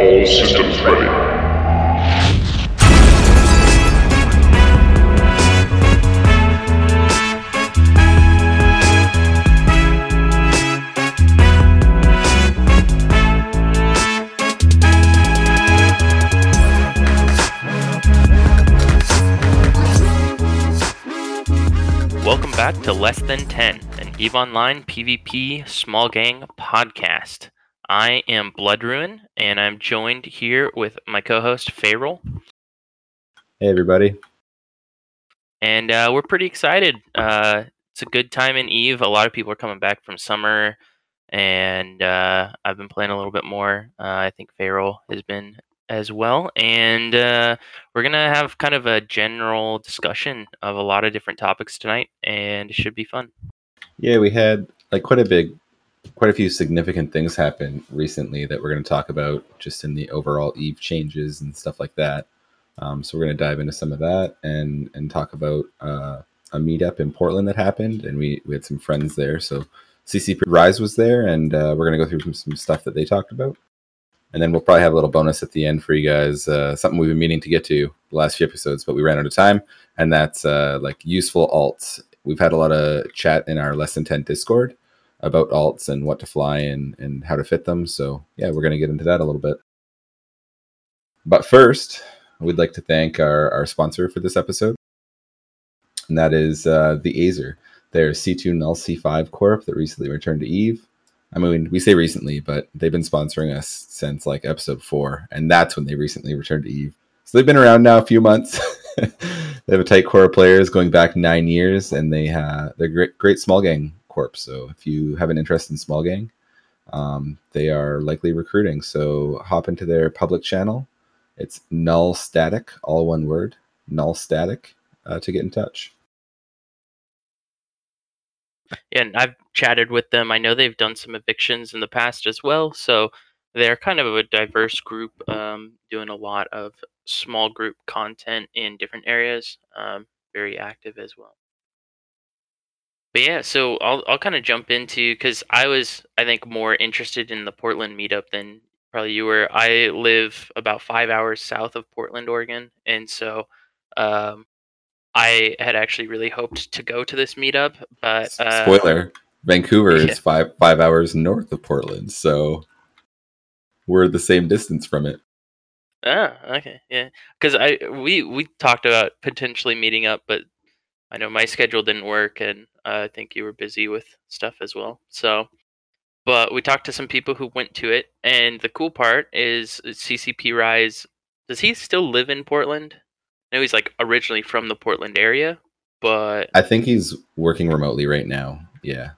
All systems ready. Welcome back to Less Than 10, an EVE Online PvP small gang podcast. I am Blood Ruin, and I'm joined here with my co host, Farrell. Hey everybody. And uh, we're pretty excited. Uh, it's a good time in Eve. A lot of people are coming back from summer, and uh, I've been playing a little bit more. Uh, I think Farrell has been as well. And uh, we're going to have kind of a general discussion of a lot of different topics tonight, and it should be fun. Yeah, we had like quite a big quite a few significant things happen recently that we're going to talk about just in the overall Eve changes and stuff like that. Um, so we're going to dive into some of that and and talk about uh, a meetup in Portland that happened, and we we had some friends there. So CCP Rise was there, and uh, we're going to go through some, some stuff that they talked about, and then we'll probably have a little bonus at the end for you guys. Uh, something we've been meaning to get to the last few episodes, but we ran out of time, and that's uh, like useful alts. We've had a lot of chat in our less than ten Discord about alts and what to fly and and how to fit them. So yeah, we're going to get into that a little bit. But first, we'd like to thank our, our sponsor for this episode, and that is uh, the Azer. They're C2 Null C5 Corp that recently returned to Eve. I mean, we say recently, but they've been sponsoring us since like episode four, and that's when they recently returned to Eve. So they've been around now a few months. they have a tight core of players going back nine years, and they have they're great, great small gang corp. So if you have an interest in small gang, um, they are likely recruiting. So hop into their public channel. It's null static, all one word, null static, uh, to get in touch. And I've chatted with them. I know they've done some evictions in the past as well, so they're kind of a diverse group, um, doing a lot of small group content in different areas. Um, very active as well. But yeah, so I'll I'll kind of jump into because I was I think more interested in the Portland meetup than probably you were. I live about five hours south of Portland, Oregon, and so um, I had actually really hoped to go to this meetup, but uh, Spoiler: Vancouver yeah. is five five hours north of Portland, so we're the same distance from it. Ah, okay, yeah. Because I we we talked about potentially meeting up, but I know my schedule didn't work, and uh, I think you were busy with stuff as well. So, but we talked to some people who went to it, and the cool part is CCP Rise. Does he still live in Portland? I know he's like originally from the Portland area, but I think he's working remotely right now. Yeah,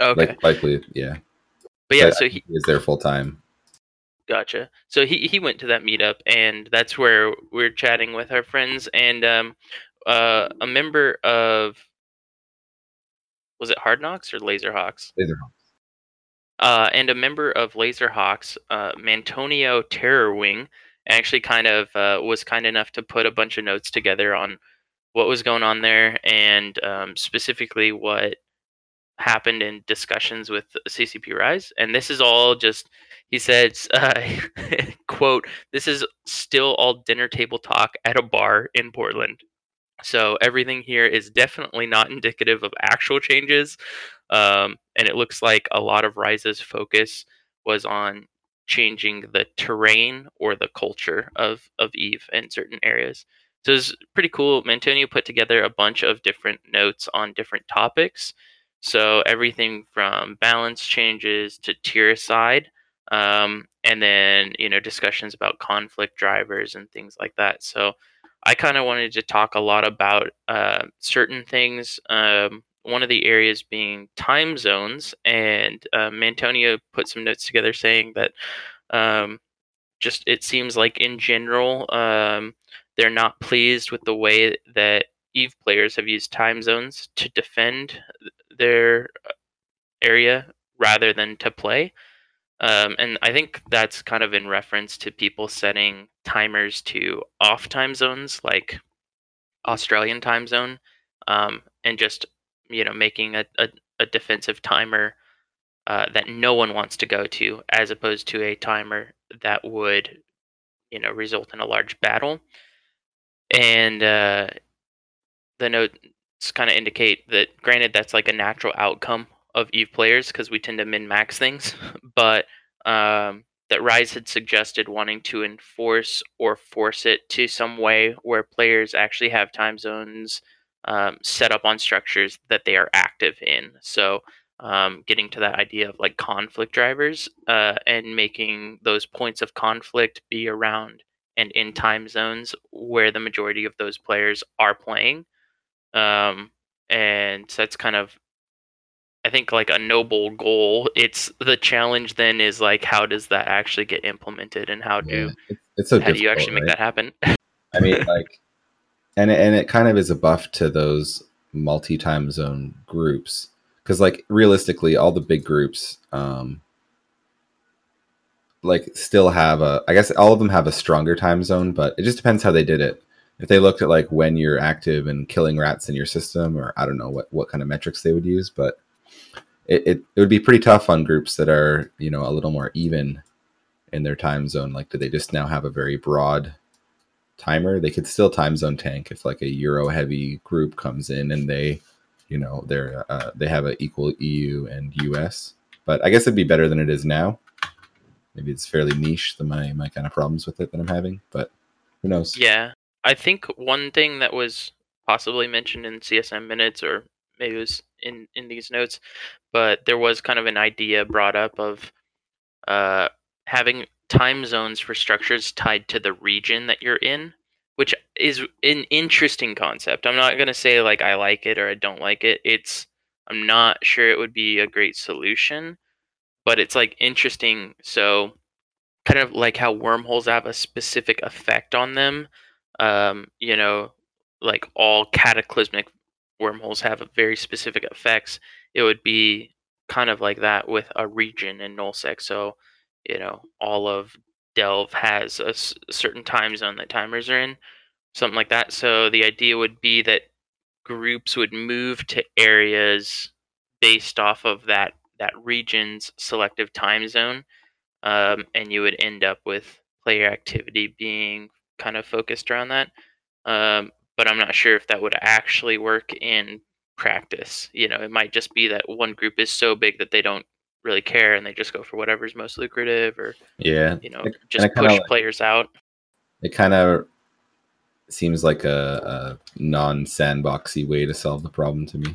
okay. like likely. Yeah, but yeah, But so he is there full time. Gotcha. So he he went to that meetup, and that's where we're chatting with our friends and um, uh, a member of was it Hard Knocks or Laserhawks? Uh, and a member of Laserhawks, uh, Mantonio Terrorwing, actually kind of uh, was kind enough to put a bunch of notes together on what was going on there, and um, specifically what happened in discussions with CCP Rise. And this is all just he said, uh, "quote This is still all dinner table talk at a bar in Portland." So everything here is definitely not indicative of actual changes, um, and it looks like a lot of Rise's focus was on changing the terrain or the culture of of Eve in certain areas. So it's pretty cool. Mantonio put together a bunch of different notes on different topics. So everything from balance changes to tiericide, um, and then you know discussions about conflict drivers and things like that. So I kind of wanted to talk a lot about uh, certain things. Um, one of the areas being time zones, and uh, Mantonio put some notes together saying that um, just it seems like in general um, they're not pleased with the way that Eve players have used time zones to defend their uh, area rather than to play. Um, and I think that's kind of in reference to people setting timers to off time zones, like Australian time zone, um, and just you know making a, a, a defensive timer uh, that no one wants to go to, as opposed to a timer that would, you know, result in a large battle. And uh, the notes kind of indicate that, granted, that's like a natural outcome of Eve players because we tend to min max things, but um, that Rise had suggested wanting to enforce or force it to some way where players actually have time zones um, set up on structures that they are active in. So, um, getting to that idea of like conflict drivers uh, and making those points of conflict be around and in time zones where the majority of those players are playing. Um, and so that's kind of I think like a noble goal. It's the challenge then is like how does that actually get implemented and how do Yeah, it's, so how do you actually difficult, make right? that happen? I mean, like, and it- and it kind of is a buff to those multi time zone groups because, like, realistically, all the big groups, um, like, still have a. I guess all of them have a stronger time zone, but it just depends how they did it. If they looked at like when you're active and killing rats in your system, or I don't know what what kind of metrics they would use, but it, it, it would be pretty tough on groups that are you know a little more even in their time zone. Like, do they just now have a very broad timer? They could still time zone tank if like a Euro heavy group comes in and they, you know, they're uh, they have a equal EU and US. But I guess it'd be better than it is now. Maybe it's fairly niche than my my kind of problems with it that I'm having, but who knows? yeah, I think one thing that was possibly mentioned in CSM minutes or maybe it was in in these notes, but there was kind of an idea brought up of uh, having time zones for structures tied to the region that you're in, which is an interesting concept. I'm not gonna say like I like it or I don't like it. It's I'm not sure it would be a great solution, but it's like interesting. So kind of like how wormholes have a specific effect on them. Um, you know, like all cataclysmic wormholes have very specific effects. It would be kind of like that with a region in nullsec. So, you know, all of Delve has a certain time zone that timers are in, something like that. So the idea would be that groups would move to areas based off of that that region's selective time zone um, and you would end up with player activity being kind of focused around that. Um, but I'm not sure if that would actually work in practice. You know, it might just be that one group is so big that they don't really care and they just go for whatever's most lucrative or Yeah, you know and just push like- players out. it kind of seems like a, a non sandboxy way to solve the problem to me.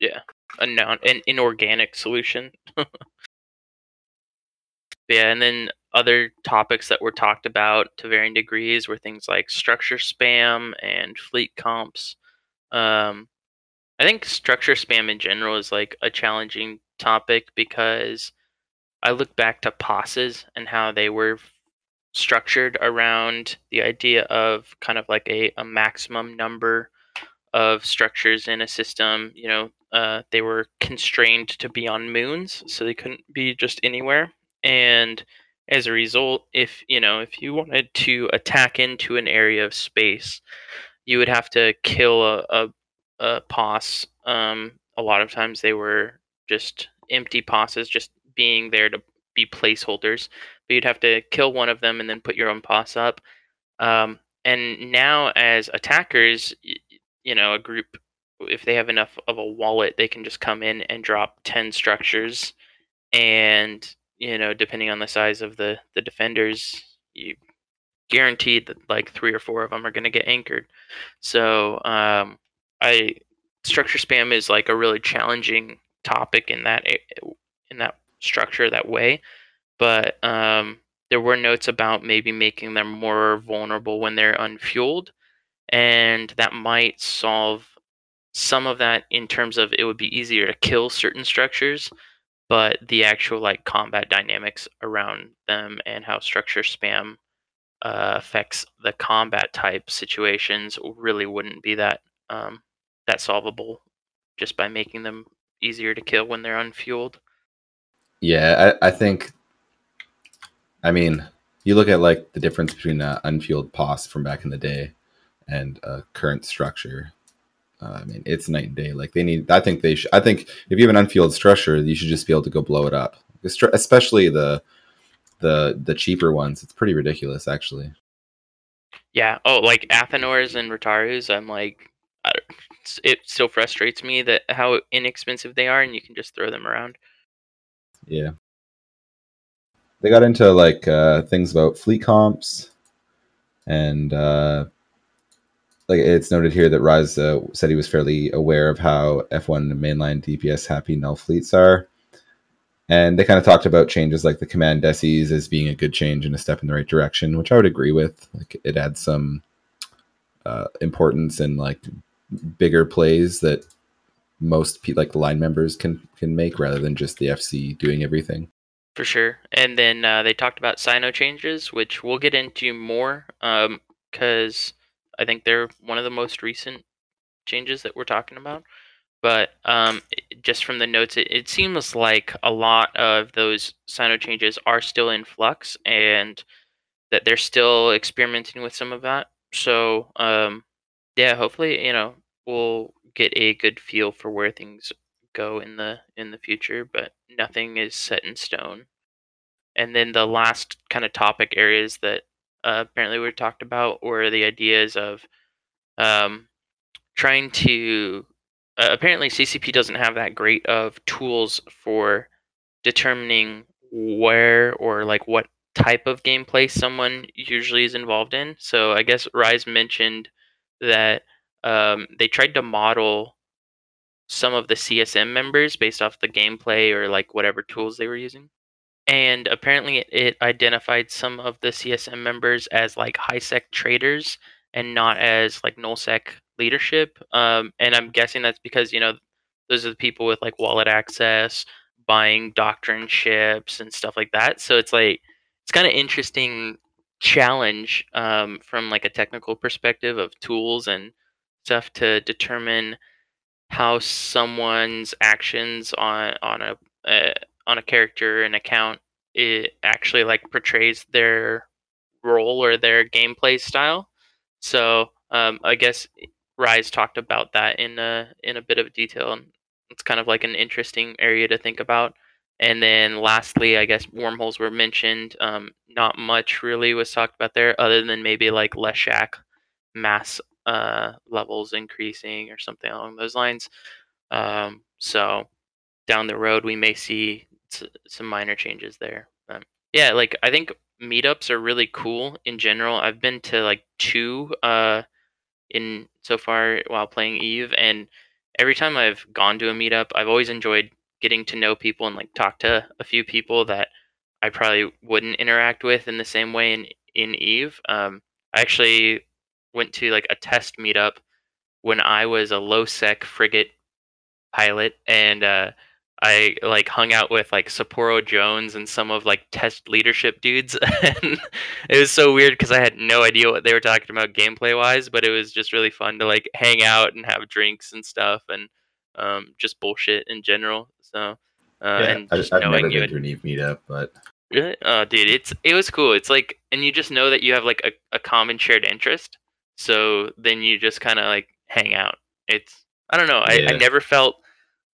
Yeah, a non an inorganic solution. yeah, and then other topics that were talked about to varying degrees were things like structure spam and fleet comps. Um, I think structure spam in general is like a challenging topic because I look back to POSes and how they were structured around the idea of kind of like a, a maximum number of structures in a system. You know, uh, they were constrained to be on moons, so they couldn't be just anywhere. And as a result, if you know, if you wanted to attack into an area of space, you would have to kill a, a, a pos. Um, a lot of times they were just empty poses, just being there to be placeholders. But you'd have to kill one of them and then put your own pos up. Um, and now, as attackers, you know, a group, if they have enough of a wallet, they can just come in and drop 10 structures. And, you know, depending on the size of the, the defenders, you guaranteed that like three or four of them are going to get anchored. So, um, I structure spam is like a really challenging topic in that in that structure that way. But um, there were notes about maybe making them more vulnerable when they're unfueled, and that might solve some of that in terms of it would be easier to kill certain structures, but the actual like combat dynamics around them and how structure spam uh, affects the combat type situations really wouldn't be that um, that solvable just by making them easier to kill when they're unfueled. Yeah, I, I think. I mean, you look at like the difference between an unfueled POS from back in the day and a current structure. Uh, I mean, it's night and day. Like they need. I think they should. I think if you have an unfueled structure, you should just be able to go blow it up. Especially the the the cheaper ones. It's pretty ridiculous, actually. Yeah. Oh, like Athanors and Raitarus. I'm like, it still frustrates me that how inexpensive they are, and you can just throw them around. Yeah. They got into like uh, things about fleet comps, and uh, like it's noted here that Rise uh, said he was fairly aware of how F1 mainline DPS happy null fleets are, and they kind of talked about changes like the command decies as being a good change and a step in the right direction, which I would agree with. Like it adds some uh, importance and like bigger plays that most pe- like line members can can make rather than just the FC doing everything. For sure. And then uh, they talked about Cyno changes, which we'll get into more because I think they're one of the most recent changes that we're talking about. But um, just from the notes, it, it seems like a lot of those Cyno changes are still in flux and that they're still experimenting with some of that. So, um, yeah, hopefully, you know, we'll get a good feel for where things go in the in the future, but nothing is set in stone. And then the last kind of topic areas that uh, apparently we talked about were the ideas of um, trying to. Uh, apparently, CCP doesn't have that great of tools for determining where or like what type of gameplay someone usually is involved in. So I guess Rise mentioned that um, they tried to model some of the CSM members based off the gameplay or like whatever tools they were using. And apparently, it, identified some of the CSM members as like high sec traders and not as like nullsec leadership. Um, and I'm guessing that's because you know those are the people with like wallet access, buying doctrine ships and stuff like that. So it's like it's kind of interesting challenge um, from like a technical perspective of tools and stuff to determine how someone's actions on on a uh, on a character and account it actually like portrays their role or their gameplay style. So um, I guess Rise talked about that in a in a bit of detail, and it's kind of like an interesting area to think about. And then lastly, I guess wormholes were mentioned. Um, not much really was talked about there, other than maybe like Leshak mass uh, levels increasing or something along those lines. Um, so down the road, we may see some minor changes there. Yeah, like I think meetups are really cool in general. I've been to like two uh, in so far while playing Eve, and every time I've gone to a meetup, I've always enjoyed getting to know people and like talk to a few people that I probably wouldn't interact with in the same way in in Eve. Um, I actually went to like a test meetup when I was a low sec frigate pilot, and uh, I like hung out with like Sapporo Jones and some of like test leadership dudes, and it was so weird because I had no idea what they were talking about gameplay wise, but it was just really fun to like hang out and have drinks and stuff, and um, just bullshit in general. So. Uh, and I, just I've never knowing you had to an Eve meetup, but Really? Oh, dude, it's it was cool. It's like, and you just know that you have like a, a common shared interest. So then you just kind of like hang out. It's I don't know. I, I never felt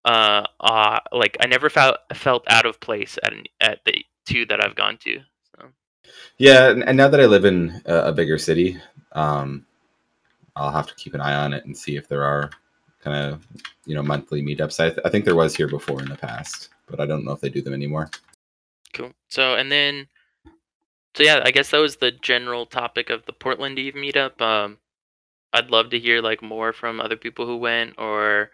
uh uh like I never felt felt out of place at an, at the two that I've gone to. So yeah. And, now that I live in a, a bigger city, um, I'll have to keep an eye on it and see if there are kind of you know monthly meetups. I, th- I think there was here before in the past, but I don't know if they do them anymore. cool. So and then so yeah, I guess that was the general topic of the Portland Eve meetup. Um, I'd love to hear like more from other people who went or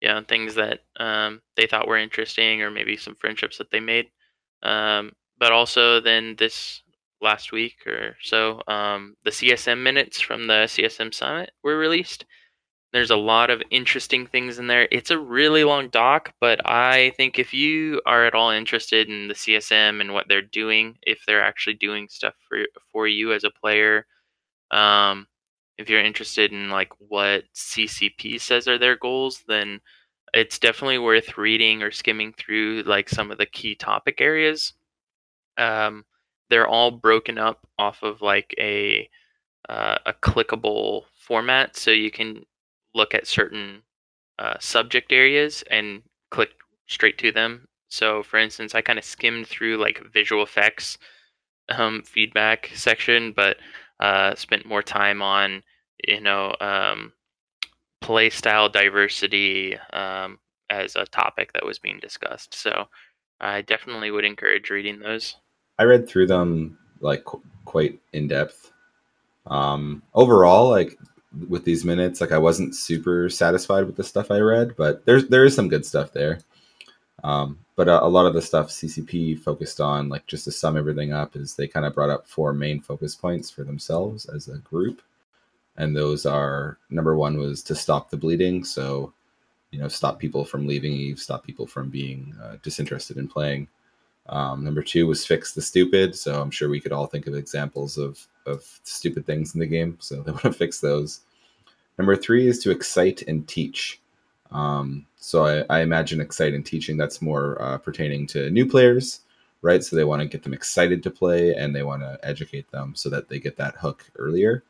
you know things that um, they thought were interesting or maybe some friendships that they made. Um, but also then this last week or so um, the csm minutes from the csm summit were released. There's a lot of interesting things in there. It's a really long doc but i think if you are at all interested in the csm and what they're doing if they're actually doing stuff for for you as a player um, if you're interested in like what ccp says are their goals then it's definitely worth reading or skimming through like some of the key topic areas. Um, they're all broken up off of like a uh, a clickable format, so you can look at certain uh, subject areas and click straight to them. So, for instance, I kind of skimmed through like visual effects um, feedback section, but uh, spent more time on you know um, play style diversity um, as a topic that was being discussed. So I definitely would encourage reading those. I read through them like qu- quite in depth. Um, overall, like with these minutes, like I wasn't super satisfied with the stuff I read, but there's there is some good stuff there. Um, but a, a lot of the stuff CCP focused on, like just to sum everything up, is they kind of brought up four main focus points for themselves as a group, and those are number one was to stop the bleeding, so you know stop people from leaving Eve, stop people from being uh, disinterested in playing. Um, number two was fix the stupid. So I'm sure we could all think of examples of, of stupid things in the game. So they want to fix those. Number three is to excite and teach. Um, so I, I, imagine excite and teaching that's more uh, pertaining to new players, right? So they want to get them excited to play and they want to educate them so that they get that hook earlier.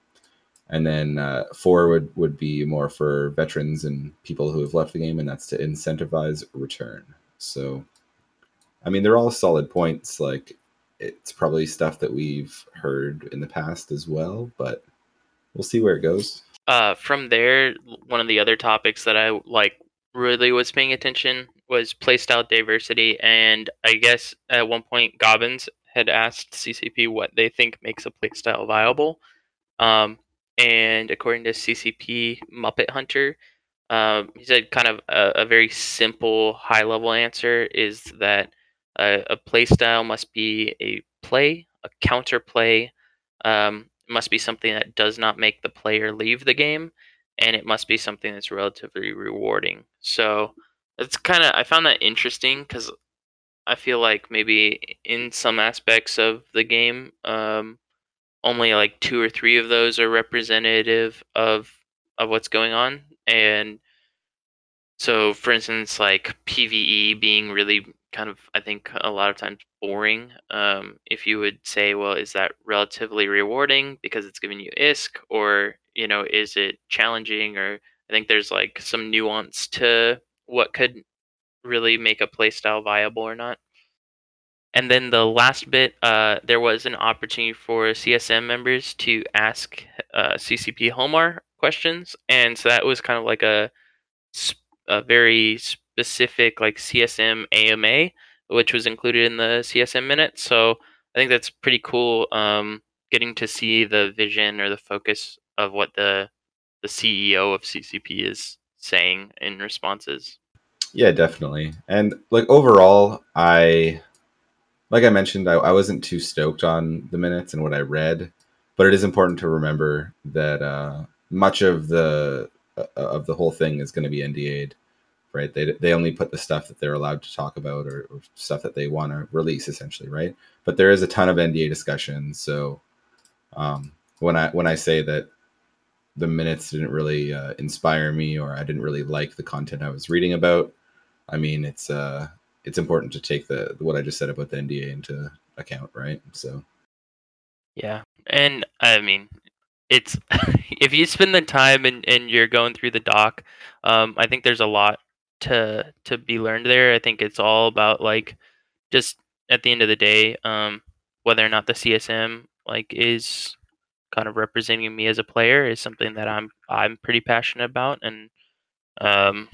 And then uh, four would, would be more for veterans and people who have left the game, and that's to incentivize return. So I mean, they're all solid points. Like, it's probably stuff that we've heard in the past as well, but we'll see where it goes. Uh, from there, one of the other topics that I like really was paying attention was playstyle diversity, and I guess at one point Gobbins had asked CCP what they think makes a playstyle viable. Um, and according to CCP Muppet Hunter, um, he said kind of a, a very simple, high level answer is that a, a play style must be a play, a counter play, um, must be something that does not make the player leave the game, and it must be something that's relatively rewarding. So it's kind of I found that interesting because I feel like maybe in some aspects of the game, um, only like two or three of those are representative of of what's going on, and so for instance, like PVE being really kind of I think a lot of times boring. Um, if you would say, well, is that relatively rewarding because it's giving you ISK, or you know, is it challenging? Or I think there's like some nuance to what could really make a playstyle viable or not. And then the last bit, uh, there was an opportunity for CSM members to ask uh, CCP Hellmar questions, and so that was kind of like a, a very specific like CSM AMA, which was included in the CSM minute. So I think that's pretty cool. Um, getting to see the vision or the focus of what the the CEO of CCP is saying in responses. Yeah, definitely. And like overall, I like I mentioned, I, I wasn't too stoked on the minutes and what I read, but it is important to remember that uh, much of the uh, of the whole thing is going to be NDA'd right? They, they only put the stuff that they're allowed to talk about or, or stuff that they want to release, essentially, right? But there is a ton of NDA discussion. So um, when I when I say that the minutes didn't really uh, inspire me or I didn't really like the content I was reading about, I mean it's uh it's important to take the what I just said about the NDA into account, right? So yeah, and I mean it's if you spend the time and, and you're going through the doc, um, I think there's a lot to to be learned there. I think it's all about like just at the end of the day, um, whether or not the CSM like is kind of representing me as a player is something that I'm I'm pretty passionate about, and um,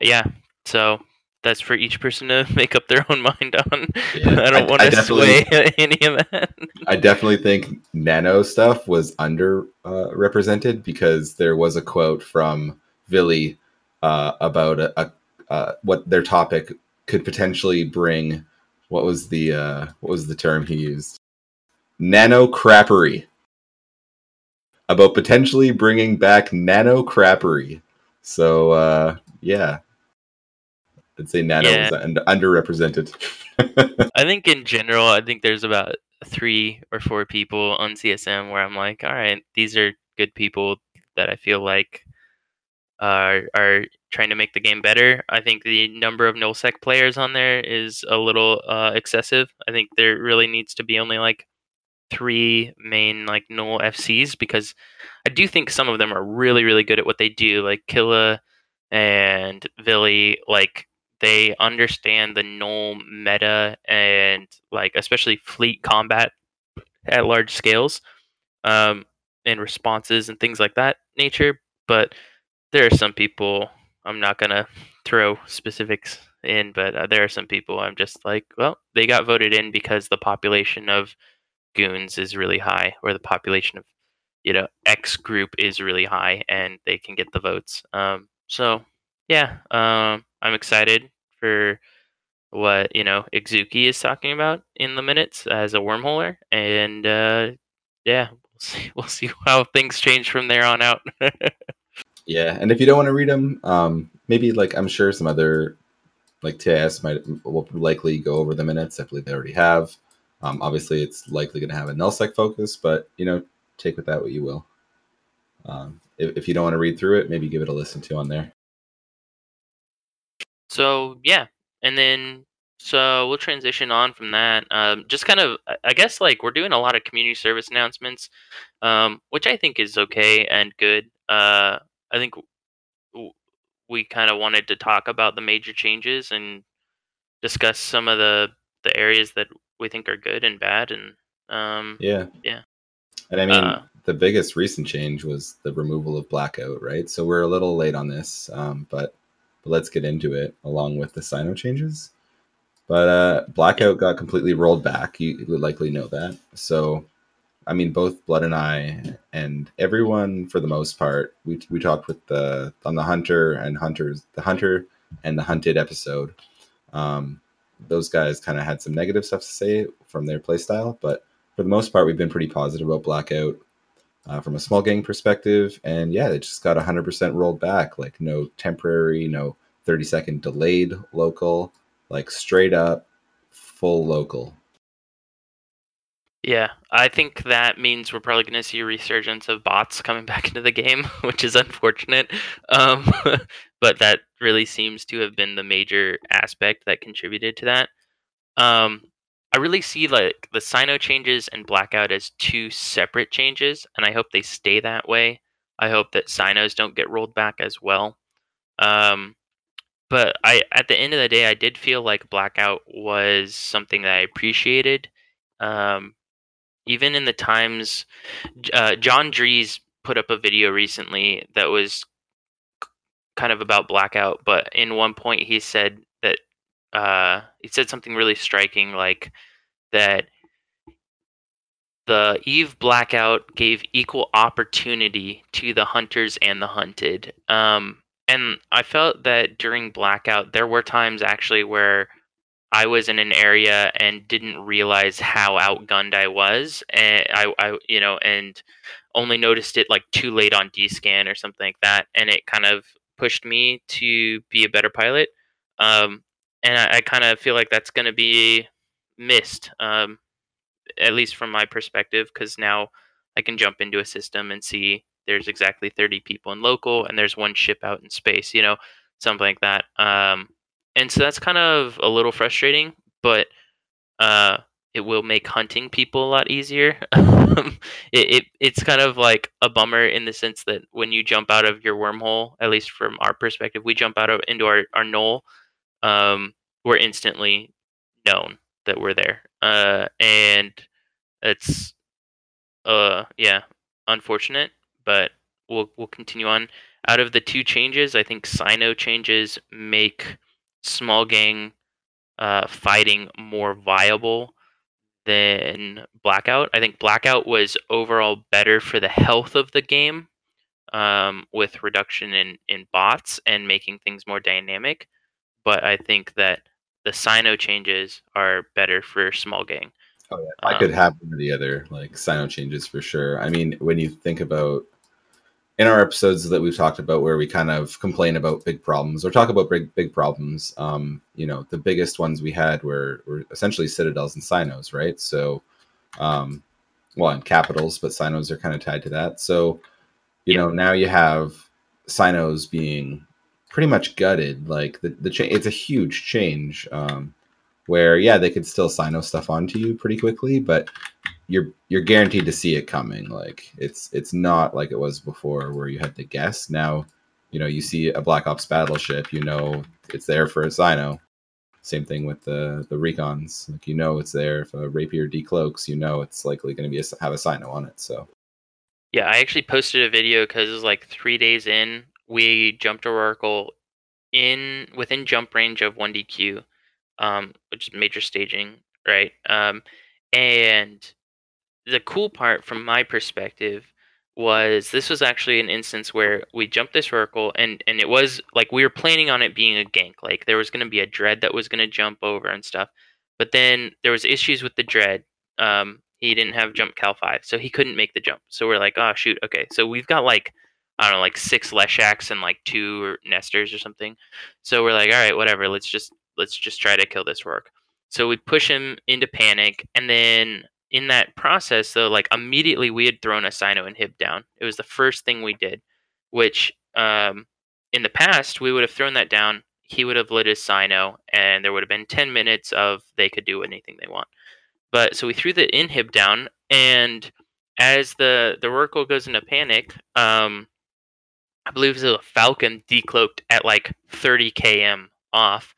yeah, so that's for each person to make up their own mind on. Yeah, I don't want to sway any of that. I definitely think nano stuff was under uh, represented because there was a quote from Vili uh, about a, a uh, what their topic could potentially bring. What was the uh, what was the term he used? Nano crappery. About potentially bringing back nano crappery. So uh, yeah, I'd say nano yeah. is un- underrepresented. I think in general, I think there's about three or four people on CSM where I'm like, all right, these are good people that I feel like uh, are trying to make the game better. I think the number of nullsec players on there is a little uh, excessive. I think there really needs to be only like three main like null FCs because I do think some of them are really really good at what they do. Like Killa and Villy. like they understand the null meta and like especially fleet combat at large scales um, and responses and things like that nature. But there are some people I'm not gonna throw specifics in, but uh, there are some people I'm just like, well, they got voted in because the population of goons is really high, or the population of you know X group is really high, and they can get the votes. Um, so yeah, um, I'm excited for what you know Ixuki is talking about in the minutes as a wormholer, and uh, yeah, we'll see. We'll see how things change from there on out. Yeah, and if you don't want to read them, um, maybe like I'm sure some other like TIS might will likely go over the minutes. I believe they already have. Um, obviously, it's likely going to have a nullsec focus, but you know, take with that what you will. Um, if, if you don't want to read through it, maybe give it a listen to on there. So yeah, and then so we'll transition on from that. Um, just kind of, I guess, like we're doing a lot of community service announcements, um, which I think is okay and good. Uh, I think w- we kind of wanted to talk about the major changes and discuss some of the the areas that we think are good and bad, and um, Yeah. Yeah. And I mean, Uh, the biggest recent change was the removal of blackout, right? So we're a little late on this, um, but, but let's get into it along with the Cyno changes. But uh, blackout got completely rolled back. You would likely know that. So, I mean, both Blood and I and everyone, for the most part, we we talked with the on the hunter and hunters, the hunter and the hunted episode. Um, those guys kind of had some negative stuff to say from their playstyle, but for the most part, we've been pretty positive about Blackout uh, from a small gang perspective. And yeah, it just got 100% rolled back. Like no temporary, no 30 second delayed local, like straight up full local. Yeah, I think that means we're probably going to see a resurgence of bots coming back into the game, which is unfortunate. Um, but that really seems to have been the major aspect that contributed to that. Um, I really see like the Cyno changes and Blackout as two separate changes, and I hope they stay that way. I hope that Cynos don't get rolled back as well. Um, but I, at the end of the day, I did feel like Blackout was something that I appreciated. Um, even in the times uh, john dries put up a video recently that was kind of about blackout but in one point he said that uh, he said something really striking like that the eve blackout gave equal opportunity to the hunters and the hunted. Um, and i felt that during blackout there were times actually where I was in an area and didn't realize how outgunned I was, and I, I, you know, and only noticed it like too late on D scan or something like that, and it kind of pushed me to be a better pilot. Um, and I, I kind of feel like that's going to be missed, um, at least from my perspective, because now I can jump into a system and see there's exactly 30 people in local and there's one ship out in space, you know, something like that. Um, and so that's kind of a little frustrating, but uh, it will make hunting people a lot easier. it, it it's kind of like a bummer in the sense that when you jump out of your wormhole, at least from our perspective, we jump out of into our our knoll, um, we're instantly known that we're there, uh, and it's uh yeah unfortunate, but we'll we'll continue on. Out of the two changes, I think Cyno changes make small gang uh, fighting more viable than Blackout. I think Blackout was overall better for the health of the game, um, with reduction in in bots and making things more dynamic. But I think that the Cyno changes are better for small gang. Oh yeah, I Um, could have one or the other, like Cyno changes for sure. I mean, when you think about in our episodes that we've talked about where we kind of complain about big problems or talk about big big problems, um, you know, the biggest ones we had were were essentially citadels and cynos, right? So, um, well, and capitals, but cynos are kind of tied to that. So, you Yeah. know, now you have cynos being pretty much gutted. Like the the cha- it's a huge change. Um, where yeah, they could still cyno stuff onto you pretty quickly, but you're you're guaranteed to see it coming. Like it's it's not like it was before where you had to guess. Now, you know, you see a Black Ops battleship, you know it's there for a Cyno. Same thing with the the recons. Like you know it's there. If a rapier decloaks, you know it's likely going to be a, have a Cyno on it. So Yeah, I actually posted a video because it was like three days in. We jumped Rorqual in within jump range of 1DQ, um, which is major staging, right? Um, and the cool part from my perspective was this was actually an instance where we jumped this Rorqual and and it was like we were planning on it being a gank. Like there was going to be a dread that was going to jump over and stuff. But then there was issues with the dread. Um, he didn't have jump cal 5, so he couldn't make the jump. So we're like, "Oh shoot, okay." So we've got like I don't know, like six Leshaks and like two Nestors or something. So we're like, "All right, whatever. Let's just let's just try to kill this Rorqual." So we push him into panic and then in that process though like immediately we had thrown a cyno inhib down. It was the first thing we did which um, in the past we would have thrown that down he would have lit his cyno and there would have been 10 minutes of they could do anything they want. But so we threw the inhib down and as the the Rorqual goes into panic um i believe it was a falcon decloaked at like 30 km off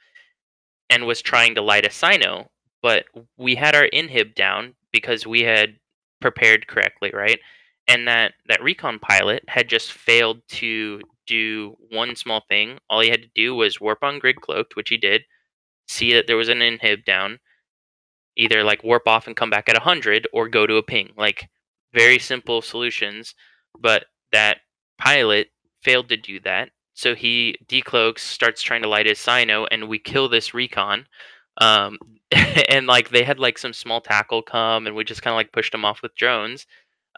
and was trying to light a cyno but we had our inhib down because we had prepared correctly, right? And that that recon pilot had just failed to do one small thing. All he had to do was warp on grid cloaked, which he did. See that there was an inhib down. Either like warp off and come back at 100 or go to a ping. Like very simple solutions, but that pilot failed to do that. So he decloaks, starts trying to light his cyno, and we kill this recon. Um, and like they had like some small tackle come and we just kind of like pushed them off with drones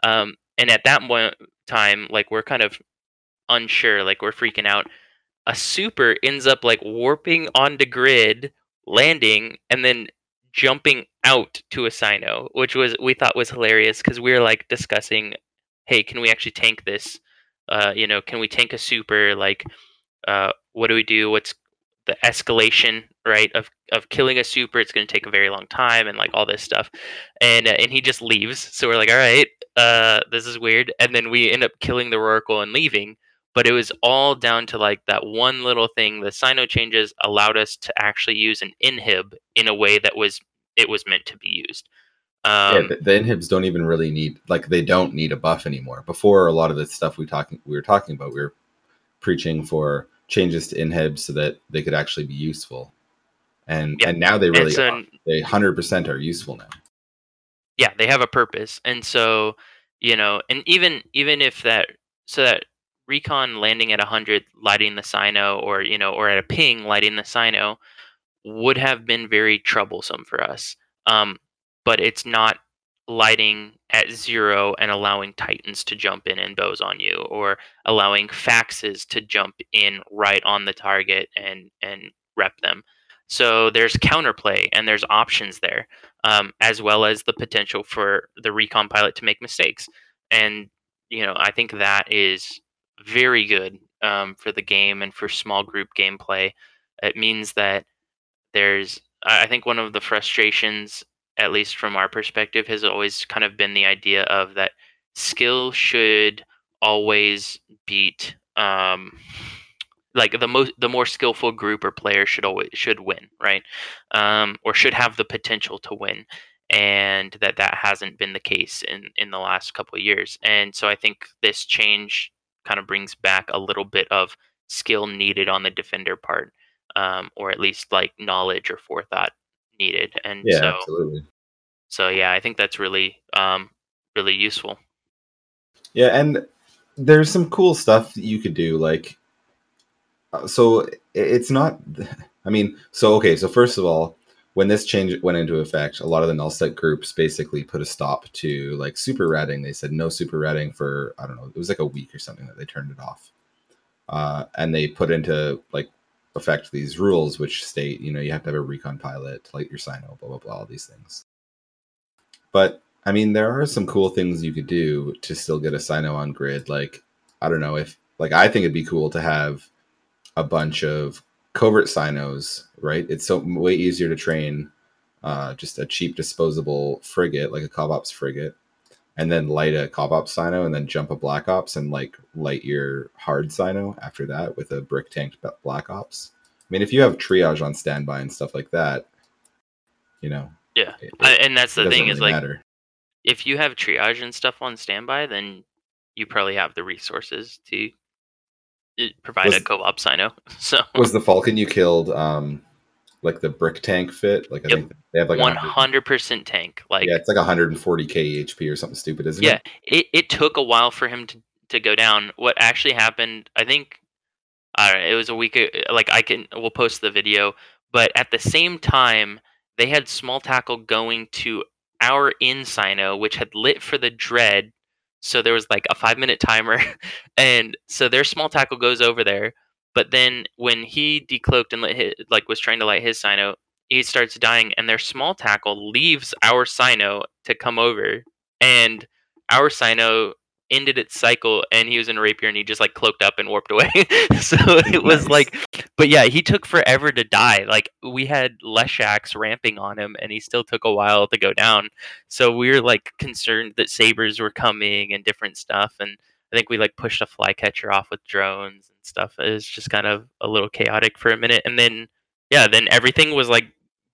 um, and at that point time like we're kind of unsure like we're freaking out. A super ends up like warping onto grid landing and then jumping out to a cyno which was we thought was hilarious because we were like discussing hey can we actually tank this? Uh, you know can we tank a super? Like uh, what do we do? What's the escalation right of of killing a super it's going to take a very long time and like all this stuff. And uh, and he just leaves. So we're like all right uh this is weird. And then we end up killing the Rorqual and leaving. But it was all down to like that one little thing the cyno changes allowed us to actually use an inhib in a way that was it was meant to be used. Um, yeah, the, the, inhibs don't even really need like they don't need a buff anymore. Before a lot of the stuff we talking we were talking about, we were preaching for changes to inhibs so that they could actually be useful. And yeah. and now they really are. they hundred percent are useful now. Yeah, they have a purpose, and so you know, and even even if that so that recon landing at hundred, lighting the cyno, or you know, or at a ping lighting the cyno, would have been very troublesome for us. Um, but it's not lighting at zero and allowing titans to jump in and bows on you or allowing faxes to jump in right on the target and and rep them so there's counterplay and there's options there um, as well as the potential for the recon pilot to make mistakes. And you know i think that is very good um, for the game and for small group gameplay. It means that there's i think one of the frustrations at least from our perspective, has always kind of been the idea of that skill should always beat um, like the most the more skillful group or player should always should win right um, or should have the potential to win and that that hasn't been the case in in the last couple of years and so i think this change kind of brings back a little bit of skill needed on the defender part um, or at least like knowledge or forethought needed. And yeah, so, absolutely. So yeah, I think that's really um, really useful. Yeah, and there's some cool stuff that you could do. Like, so it's not. I mean, so okay. So first of all, when this change went into effect, a lot of the nullsec groups basically put a stop to like super ratting. They said no super ratting for I don't know. It was like a week or something that they turned it off, uh, and they put into like affect these rules, which state, you know, you have to have a recon pilot to light your cyno, blah, blah, blah, all these things. But I mean, there are some cool things you could do to still get a cyno on grid. Like, I don't know if, like, I think it'd be cool to have a bunch of covert cynos, right? It's so way easier to train uh, just a cheap disposable frigate, like a Covops frigate, and then light a Covops cyno and then jump a Black Ops and like light your hard cyno after that with a brick tanked Black Ops. I mean, if you have triage on standby and stuff like that, you know. Yeah. it- I, and that's the thing is really like matter. if you have triage and stuff on standby, then you probably have the resources to uh, provide Was- a co-op cyno. So Was the Falcon you killed um like the brick tank fit? Like I Yep. think they have like one hundred percent tank. Like yeah, it's like 140k HP or something stupid, isn't Yeah, it? Yeah, it, it took a while for him to, to go down. What actually happened, I think, I don't know, it was a week. a- Like I can, we'll post the video. But at the same time, they had small tackle going to our in Cyno, which had lit for the dread. So there was like a five minute timer, and so their small tackle goes over there. But then when he decloaked and his, like was trying to light his Cyno, he starts dying, and their small tackle leaves our Cyno to come over, and our Cyno ended its cycle and he was in rapier and he just like cloaked up and warped away. so it was Nice. like but yeah, he took forever to die. Like we had Leshaks ramping on him and he still took a while to go down. So we were like concerned that sabres were coming and different stuff and I think we like pushed a flycatcher off with drones and stuff. It was just kind of a little chaotic for a minute and then yeah, then everything was like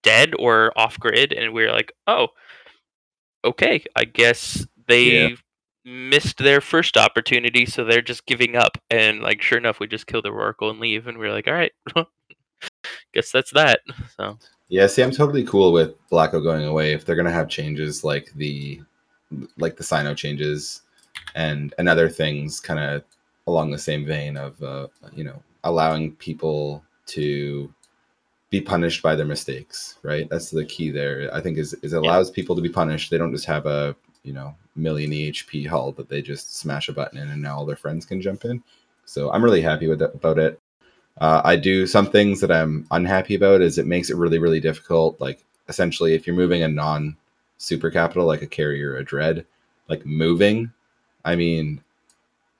dead or off grid and we were like, "Oh, okay, I guess they Yeah. Missed their first opportunity, so they're just giving up. And like, sure enough, we just kill the Oracle and leave, and we are like, all right, guess that's that. So Yeah, see, I'm totally cool with Blacko going away if they're gonna have changes like the like the Cyno changes and and other things kind of along the same vein of uh, you know allowing people to be punished by their mistakes, right? That's the key there. I think is is it allows people to be punished. They don't just have a you know million EHP hull that they just smash a button in and now all their friends can jump in. So I'm really happy with that, about it. Uh, I do some things that I'm unhappy about. Is it makes it really really difficult. Like essentially, if you're moving a non super capital like a carrier, a dread, like moving, I mean,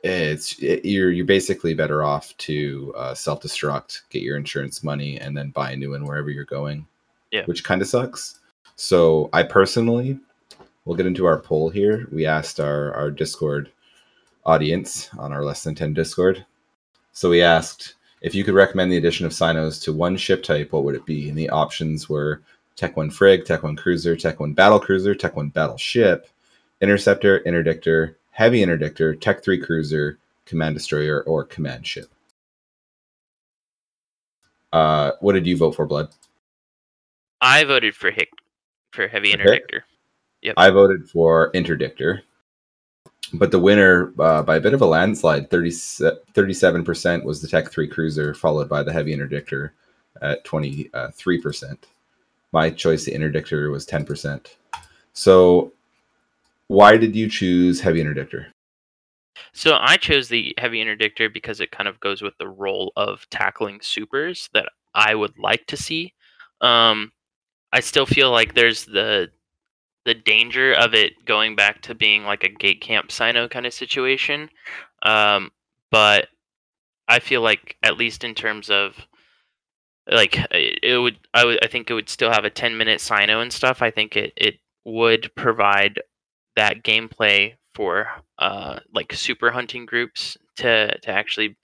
it's it, you're you're basically better off to uh, self destruct, get your insurance money, and then buy a new one wherever you're going. Yeah. which kind of sucks. So I personally, we'll get into our poll here. We asked our our Discord audience on our less than ten Discord. So we asked if you could recommend the addition of Cynos to one ship type, what would it be? And the options were Tech 1 Frig, Tech 1 Cruiser, Tech 1 Battle Cruiser, Tech 1 Battleship, Interceptor, Interdictor, Heavy Interdictor, Tech 3 Cruiser, Command Destroyer, or Command Ship. Uh, what did you vote for, Blood? I voted for HIC for heavy Okay. Interdictor. I voted for Interdictor. But the winner uh, by a bit of a landslide, 30, 37% was the Tech 3 Cruiser, followed by the Heavy Interdictor at 23%. My choice, the Interdictor, was 10%. So, why did you choose Heavy Interdictor? So I chose the heavy interdictor because it kind of goes with the role of tackling supers that I would like to see. Um, I still feel like there's the the danger of it going back to being like a gate camp cyno kind of situation. Um, but I feel like at least in terms of like it it would I would I think it would still have a 10 minute cyno and stuff. I think it it would provide that gameplay for uh like super hunting groups to to actually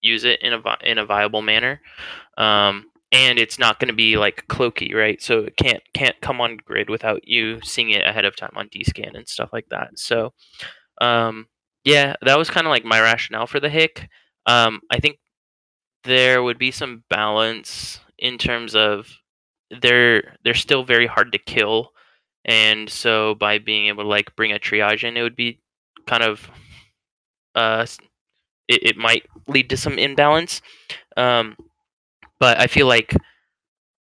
use it in a in a viable manner. Um and it's not going to be like cloaky, right? So it can't can't come on grid without you seeing it ahead of time on DScan and stuff like that. So um yeah, that was kind of like my rationale for the HIC. Um I think there would be some balance in terms of they're they're still very hard to kill and so by being able to like bring a triage in it would be kind of uh it, it might lead to some imbalance um but i feel like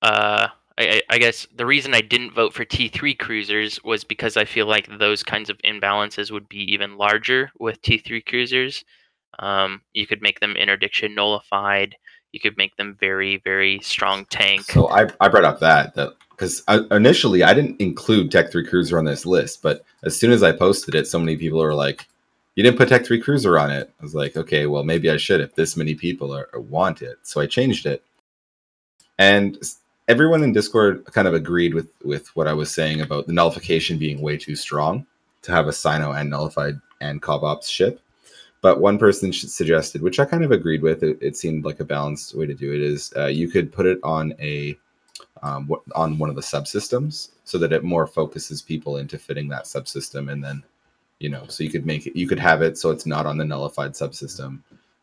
uh I, I guess the reason I didn't vote for T3 cruisers was because I feel like those kinds of imbalances would be even larger with T3 cruisers. Um, you could make them interdiction nullified. You could make them very, very strong tank. So, I, I brought up that that because initially I didn't include Tech 3 Cruiser on this list, but as soon as I posted it, so many people are like, you didn't put Tech 3 Cruiser on it. I was like, okay, well, maybe I should if this many people are want it. So I changed it. And everyone in Discord kind of agreed with, with what I was saying about the nullification being way too strong to have a Cyno and nullified and Covops ship. But one person suggested, which I kind of agreed with, it, it seemed like a balanced way to do it. Is uh, you could put it on a um, on one of the subsystems so that it more focuses people into fitting that subsystem, and then you know, so you could make it, you could have it so it's not on the nullified subsystem.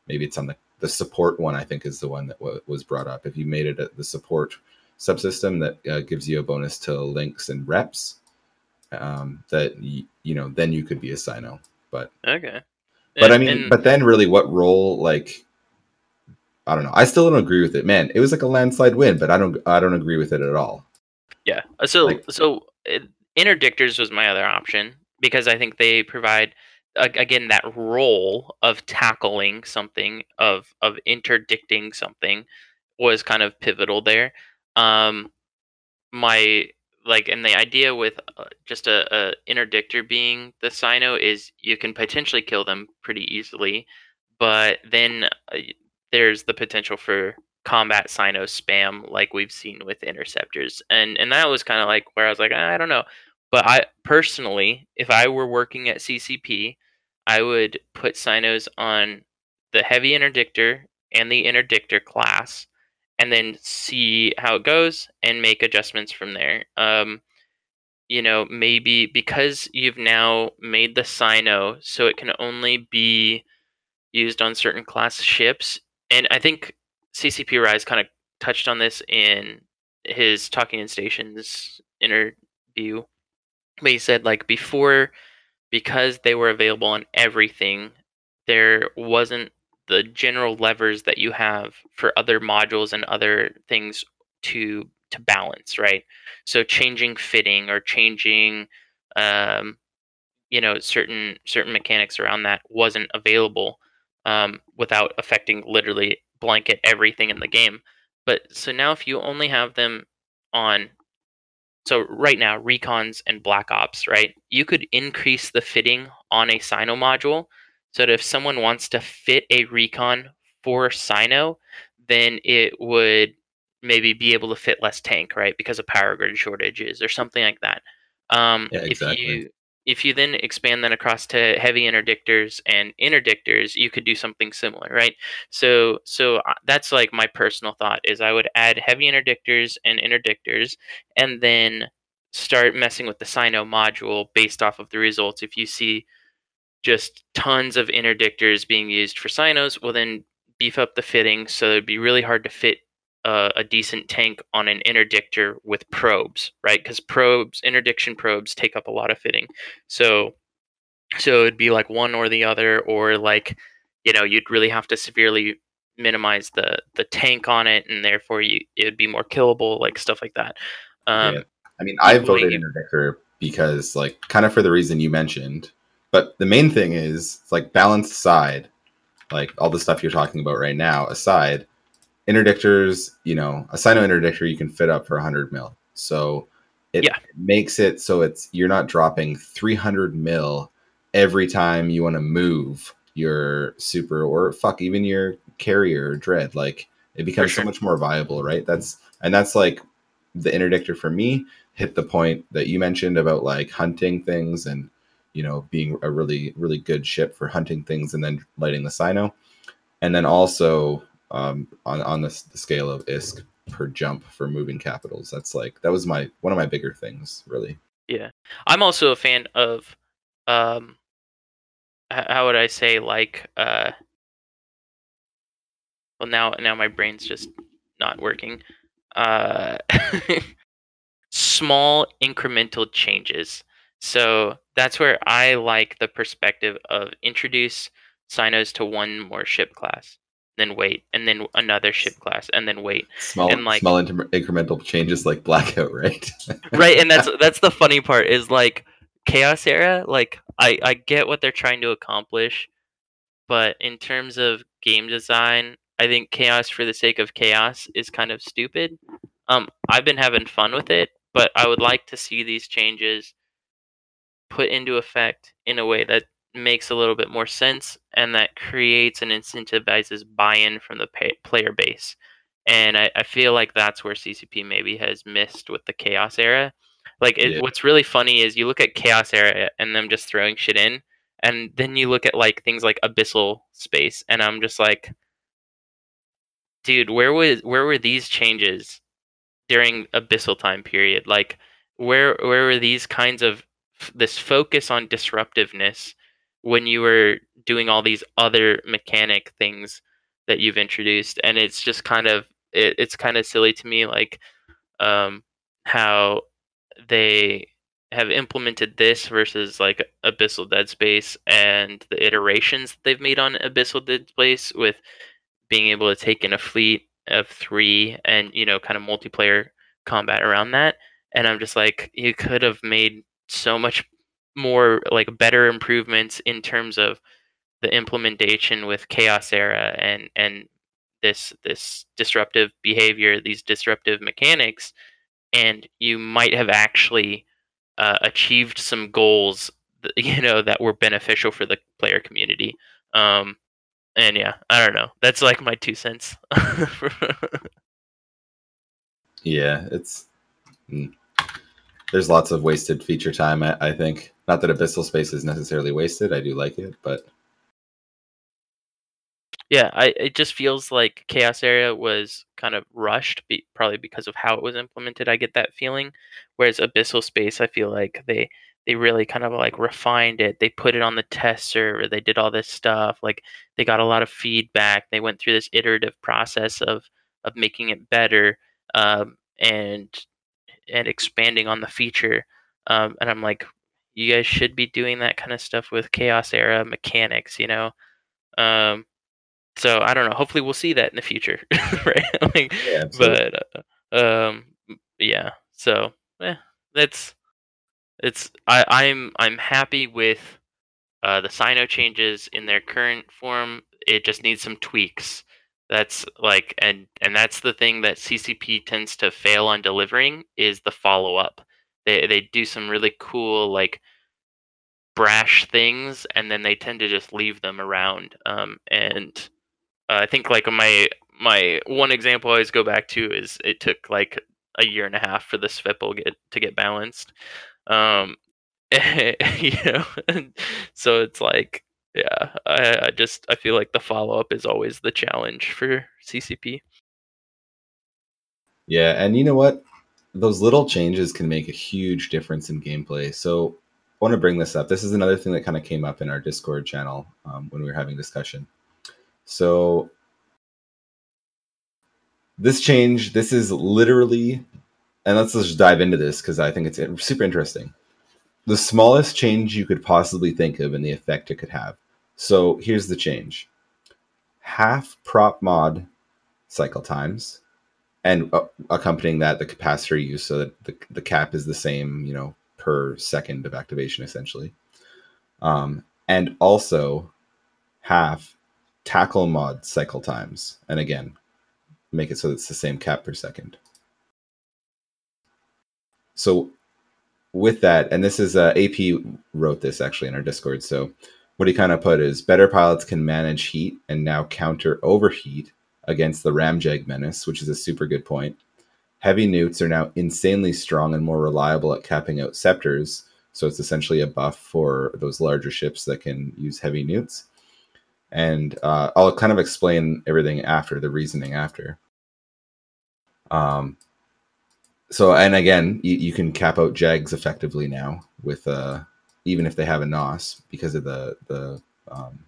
Maybe it's on the the support one. I think is the one that w- was brought up. If you made it at the support subsystem, that uh, gives you a bonus to links and reps. Um, that y- you know, then you could be a Cyno. But Okay. but I mean, and- but then really, what role? Like, I don't know. I still don't agree with it, man. It was like a landslide win, but I don't. I don't agree with it at all. Yeah. So Like- so interdictors was my other option because I think they provide again that role of tackling something of of interdicting something was kind of pivotal there. Um my like and the idea with uh, just a, a interdictor being the cyno is you can potentially kill them pretty easily but then uh, there's the potential for combat cyno spam like we've seen with interceptors and and that was kind of like where i was like i don't know but i personally if i were working at ccp i would put cynos on the heavy interdictor and the interdictor class and then see how it goes and make adjustments from there. Um you know maybe because you've now made the cyno so it can only be used on certain class ships. And i think ccp rise kind of touched on this in his talking in stations interview but he said like before because they were available on everything there wasn't the general levers that you have for other modules and other things to to balance right? So changing fitting or changing um, you know certain certain mechanics around that wasn't available um, without affecting literally blanket everything in the game. But so now if you only have them on so right now recons and black ops right? You could increase the fitting on a cyno module so that if someone wants to fit a recon for cyno then it would maybe be able to fit less tank right? Because of power grid shortages or something like that. Um, Yeah, if exactly. you if you then expand that across to heavy interdictors and interdictors you could do something similar right? So so uh, that's like my personal thought is i would add heavy interdictors and interdictors and then start messing with the cyno module based off of the results. If you see just tons of interdictors being used for cynos well then beef up the fitting so it'd be really hard to fit uh, a decent tank on an interdictor with probes right because probes interdiction probes take up a lot of fitting so so it'd be like one or the other or like you know you'd really have to severely minimize the the tank on it and therefore you it would be more killable like stuff like that um Yeah. I mean, I voted interdictor because, like, kind of for the reason you mentioned. But the main thing is, like balanced side, like all the stuff you're talking about right now aside, interdictors, you know, a cyno interdictor you can fit up for 100 mil. So it Yeah. makes it so it's you're not dropping 300 mil every time you want to move your super or fuck even your carrier or dread. Like it becomes sure. so much more viable, right? That's and that's like the interdictor for me hit the point that you mentioned about like hunting things and you know being a really really good ship for hunting things and then lighting the cyno and then also um, on on the, the scale of isk per jump for moving capitals that's like that was my one of my bigger things really Yeah, I'm also a fan of, um, how would I say like, uh, well now now my brain's just not working. Uh, small incremental changes. So that's where I like the perspective of introduce cynos to one more ship class, then wait, and then another ship class, and then wait. small And, like- small inter- incremental changes like blackout right right and that's that's the funny part is like chaos era like i i get what they're trying to accomplish but in terms of game design i think chaos for the sake of chaos is kind of stupid um i've been having fun with it but i would like to see these changes put into effect in a way that makes a little bit more sense and that creates and incentivizes buy-in from the pay- player base. And I, I feel like that's where ccp maybe has missed with the chaos era. Like it, Yeah. what's really funny is you look at chaos era and them just throwing shit in and then you look at like things like abyssal space and i'm just like dude where was where were these changes during abyssal time period? Like where where were these kinds of this focus on disruptiveness when you were doing all these other mechanic things that you've introduced and it's just kind of it, it's kind of silly to me like um how they have implemented this versus like abyssal dead space and the iterations that they've made on abyssal dead space with being able to take in a fleet of three and you know kind of multiplayer combat around that. And i'm just like you could have made so much more like better improvements in terms of the implementation with chaos era and and this this disruptive behavior these disruptive mechanics and you might have actually uh, achieved some goals that, you know that were beneficial for the player community. Um and yeah i don't know. That's like my two cents. Yeah, it's mm, there's lots of wasted feature time. I, I think not that Abyssal Space is necessarily wasted. I do like it, but yeah i it just feels like chaos era was kind of rushed be, probably because of how it was implemented i get that feeling whereas abyssal space i feel like they they really kind of like refined it they put it on the test server they did all this stuff like they got a lot of feedback they went through this iterative process of of making it better um, and and expanding on the feature um, and i'm like you guys should be doing that kind of stuff with chaos era mechanics you know um, so I don't know. Hopefully, we'll see that in the future, right? like, yeah, absolutely. but uh, um, yeah. So eh, that's it's. I, I'm I'm happy with uh, the Cyno changes in their current form. It just needs some tweaks. That's like, and and that's the thing that CCP tends to fail on delivering is the follow up. They they do some really cool like brash things, and then they tend to just leave them around. Um, and uh, I think like my my one example I always go back to is it took like a year and a half for the Svipul get to get balanced. Um, you know, so it's like yeah, I, I just I feel like the follow up is always the challenge for CCP. Yeah, and you know what? Those little changes can make a huge difference in gameplay. So I want to bring this up. This is another thing that kind of came up in our Discord channel um, when we were having discussion. So this change, this is literally, and let's just dive into this because I think it's super interesting. The smallest change you could possibly think of and the effect it could have. So here's the change half prop mod cycle times and uh, accompanying that the capacitor use so that the, the cap is the same you know per second of activation essentially um, and also half tackle mod cycle times. And again, make it so it's the same cap per second. So with that, and this is uh, AP wrote this actually in our Discord. So what he kind of put is better pilots can manage heat and now counter overheat against the Ramjag menace, which is a super good point. Heavy neuts are now insanely strong and more reliable at capping out ceptors. So it's essentially a buff for those larger ships that can use heavy neuts and uh, I'll kind of explain everything after the reasoning after. Um, so and again, you, you can cap out Jags effectively now with uh, even if they have a NOS because of the the um,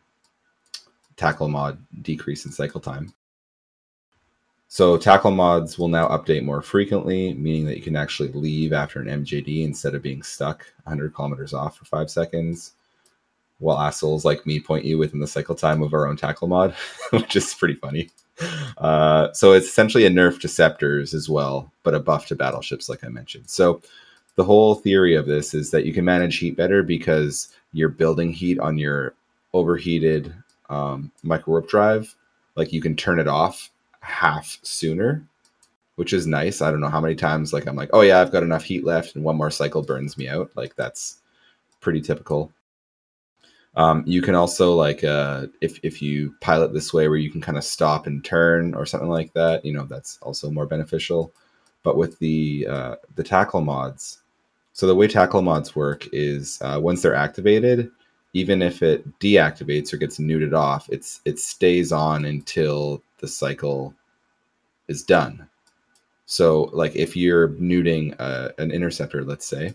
tackle mod decrease in cycle time. So tackle mods will now update more frequently, meaning that you can actually leave after an MJD instead of being stuck 100 kilometers off for five seconds while assholes like me point you within the cycle time of our own tackle mod, which is pretty funny. Uh, so it's essentially a nerf to ceptors as well, but a buff to battleships, like I mentioned. So the whole theory of this is that you can manage heat better because you're building heat on your overheated um, micro warp drive. Like you can turn it off half sooner, which is nice. I don't know how many times like I'm like, oh yeah, I've got enough heat left, and one more cycle burns me out. Like that's pretty typical. Um, you can also like uh, if if you pilot this way where you can kind of stop and turn or something like that, you know that's also more beneficial. But with the uh, the tackle mods, so the way tackle mods work is uh, once they're activated, even if it deactivates or gets neuted off, it's it stays on until the cycle is done. So, like if you're neuting uh, an interceptor, let's say,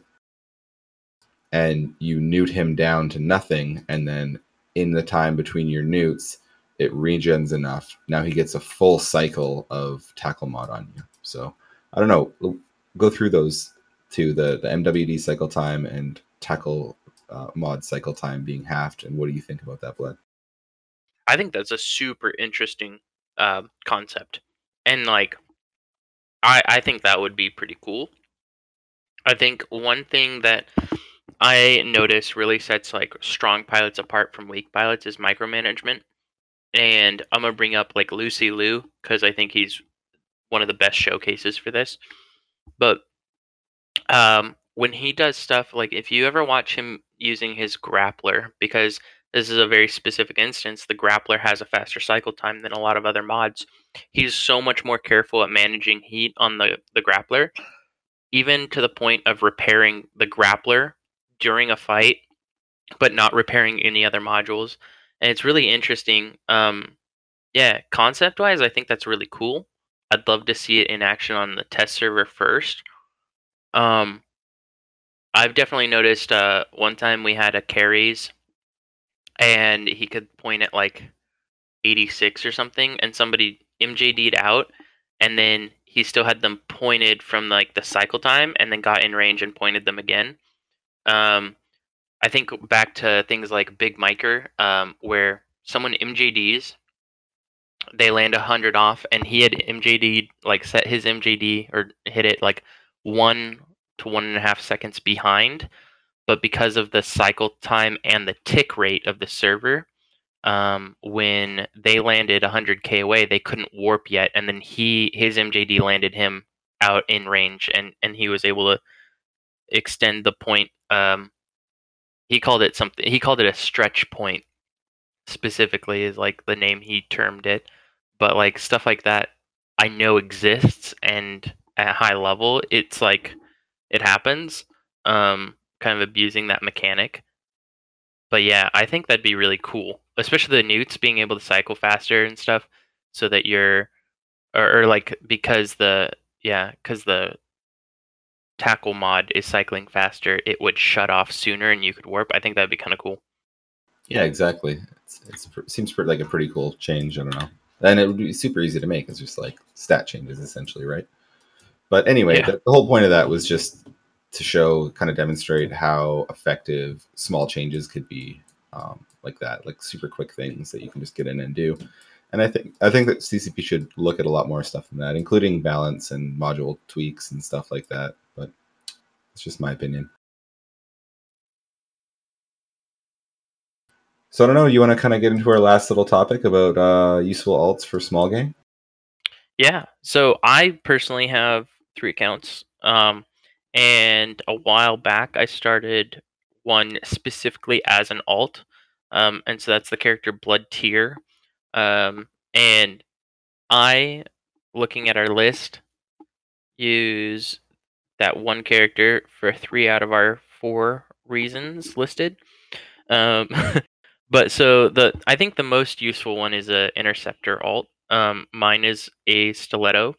and you neut him down to nothing, and then in the time between your neuts, it regens enough. Now he gets a full cycle of tackle mod on you. So I don't know. Go through those to the the MWD cycle time and tackle uh, mod cycle time being halved. And what do you think about that, Blood? I think that's a super interesting uh, concept, and like, I I think that would be pretty cool. I think one thing that I notice really sets like strong pilots apart from weak pilots is micromanagement. And I'm gonna bring up like Lucy Liu because I think he's one of the best showcases for this. But um, when he does stuff like if you ever watch him using his grappler, because this is a very specific instance, the grappler has a faster cycle time than a lot of other mods. He's so much more careful at managing heat on the, the grappler, even to the point of repairing the grappler during a fight, but not repairing any other modules. And it's really interesting. Um, yeah, concept wise, I think that's really cool. I'd love to see it in action on the test server first. Um, I've definitely noticed uh, one time we had a carries and he could point at like 86 or something and somebody MJD'd out and then he still had them pointed from like the cycle time and then got in range and pointed them again. Um, I think back to things like Big Miker, um, where someone MJDs, they land a hundred off, and he had MJD like set his MJD or hit it like one to one and a half seconds behind, but because of the cycle time and the tick rate of the server, um, when they landed 100k away, they couldn't warp yet, and then he his MJD landed him out in range, and and he was able to extend the point. Um, he called it something. He called it a stretch point. Specifically, is like the name he termed it. But like stuff like that, I know exists, and at high level, it's like it happens. Um, kind of abusing that mechanic. But yeah, I think that'd be really cool, especially the neuts being able to cycle faster and stuff, so that you're, or, or like because the yeah, because the tackle mod is cycling faster, it would shut off sooner and you could warp. I think that'd be kind of cool. Yeah, exactly. It's, it's, it seems like a pretty cool change. I don't know, and it would be super easy to make. It's just like stat changes essentially, right? But anyway, Yeah. the, the whole point of that was just to show, kind of demonstrate how effective small changes could be, um, like that, like super quick things that you can just get in and do. And I think I think that CCP should look at a lot more stuff than that, including balance and module tweaks and stuff like that. But it's just my opinion. So I don't know. You want to kind of get into our last little topic about uh, useful alts for small game? Yeah. So I personally have three accounts. Um, and a while back, I started one specifically as an alt. Um, and so that's the character Blood Tear. Um, and I, looking at our list, use that one character for three out of our four reasons listed. Um, but so the I think the most useful one is a interceptor alt. Um, mine is a stiletto,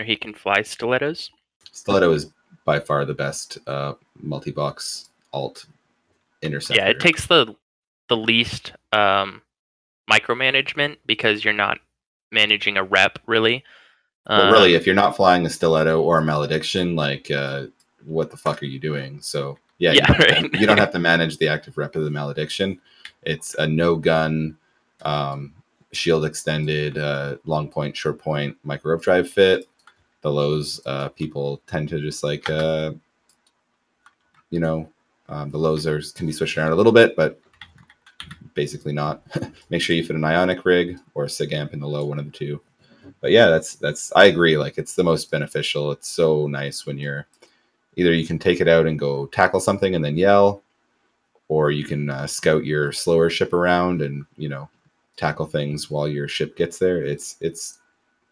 or he can fly stilettos. Stiletto is by far the best uh, multi-box alt interceptor. Yeah, it takes the the least um, micromanagement because you're not managing a rep really. But really, Um, if you're not flying a stiletto or a malediction, like uh, what the fuck are you doing? So yeah, Yeah, you, don't right. have, you don't have to manage the active rep of the malediction. It's a no gun, um, shield extended, uh, long point, short point, micro warp drive fit. The lows uh, people tend to just like, uh, you know, um, the lows are can be switched around a little bit, but basically not. Make sure you fit an ionic rig or a sig amp in the low, one of the two. But yeah that's that's i agree like it's the most beneficial. It's so nice when you're either you can take it out and go tackle something and then yell or you can uh, scout your slower ship around and you know tackle things while your ship gets there. It's it's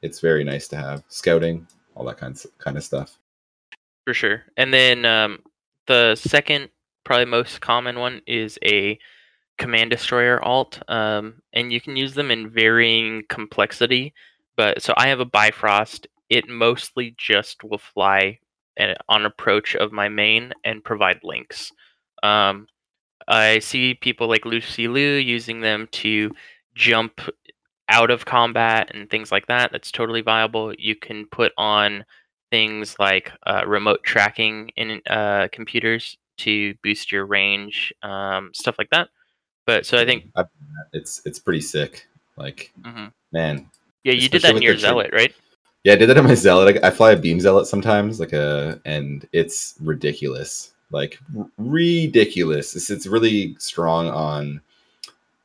it's very nice to have. Scouting all that kinds kind of stuff For sure. And then um, the second, probably most common one is a command destroyer alt, um, and you can use them in varying complexity. But so I have a Bifrost. It mostly just will fly uh, on approach of my main and provide links. Um, I see people like Lucy Liu using them to jump out of combat and things like that. That's totally viable. You can put on things like uh, remote tracking in uh, computers to boost your range, um, stuff like that. But so I think I've done that. it's it's pretty sick. Like Mhm. man, yeah, you did that in your zealot, right? yeah, I did that in my zealot. I, I fly a beam zealot sometimes, like a, and it's ridiculous, like r- ridiculous. It's it's really strong on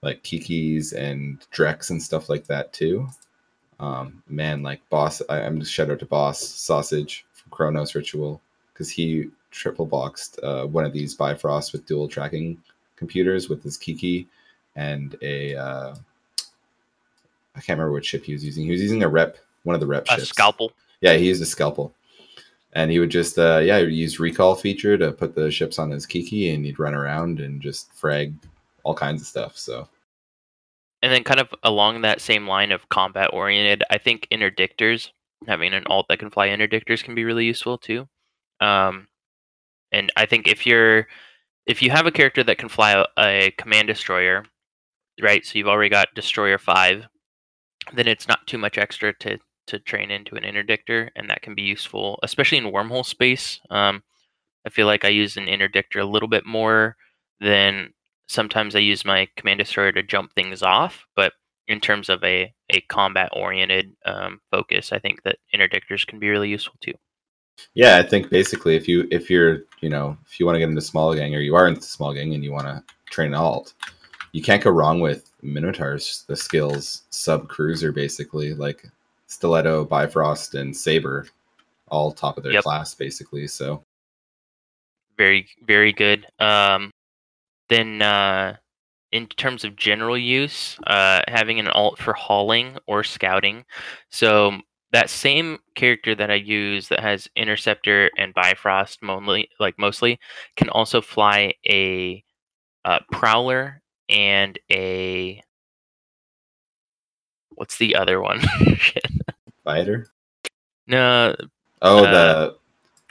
like Kiki's and Drex and stuff like that too. Um, man, like boss, I, I'm just shout out to Boss Sausage from Chronos Ritual because he triple boxed uh, one of these Bifrost with dual tracking computers with his Kiki and a uh, I can't remember what ship he was using. He was using a rep, one of the rep A ships. scalpel. Yeah, he used a scalpel. And he would just uh yeah, he would use recall feature to put the ships on his Kiki and he'd run around and just frag all kinds of stuff. So And then, kind of along that same line of combat oriented, I think interdictors, having an alt that can fly interdictors, can be really useful too. Um, and I think if you're if you have a character that can fly a, a command destroyer, right? So you've already got destroyer five, then it's not too much extra to to train into an interdictor, and that can be useful, especially in wormhole space. Um, I feel like I use an interdictor a little bit more than sometimes I use my command destroyer to jump things off. But in terms of a, a combat oriented um, focus, I think that interdictors can be really useful too. yeah, I think basically if you if you're you know if you want to get into small gang or you are into small gang and you want to train an alt, you can't go wrong with Minmatars. The skills sub cruiser basically like stiletto, bifrost, and sabre, all top of their Yep. class basically. So Very, very good. Um, then, uh, in terms of general use, uh, having an alt for hauling or scouting. So that same character that I use that has interceptor and bifrost mostly, like mostly, can also fly a uh, prowler and a what's the other one? Fighter. no, Oh, Uh, the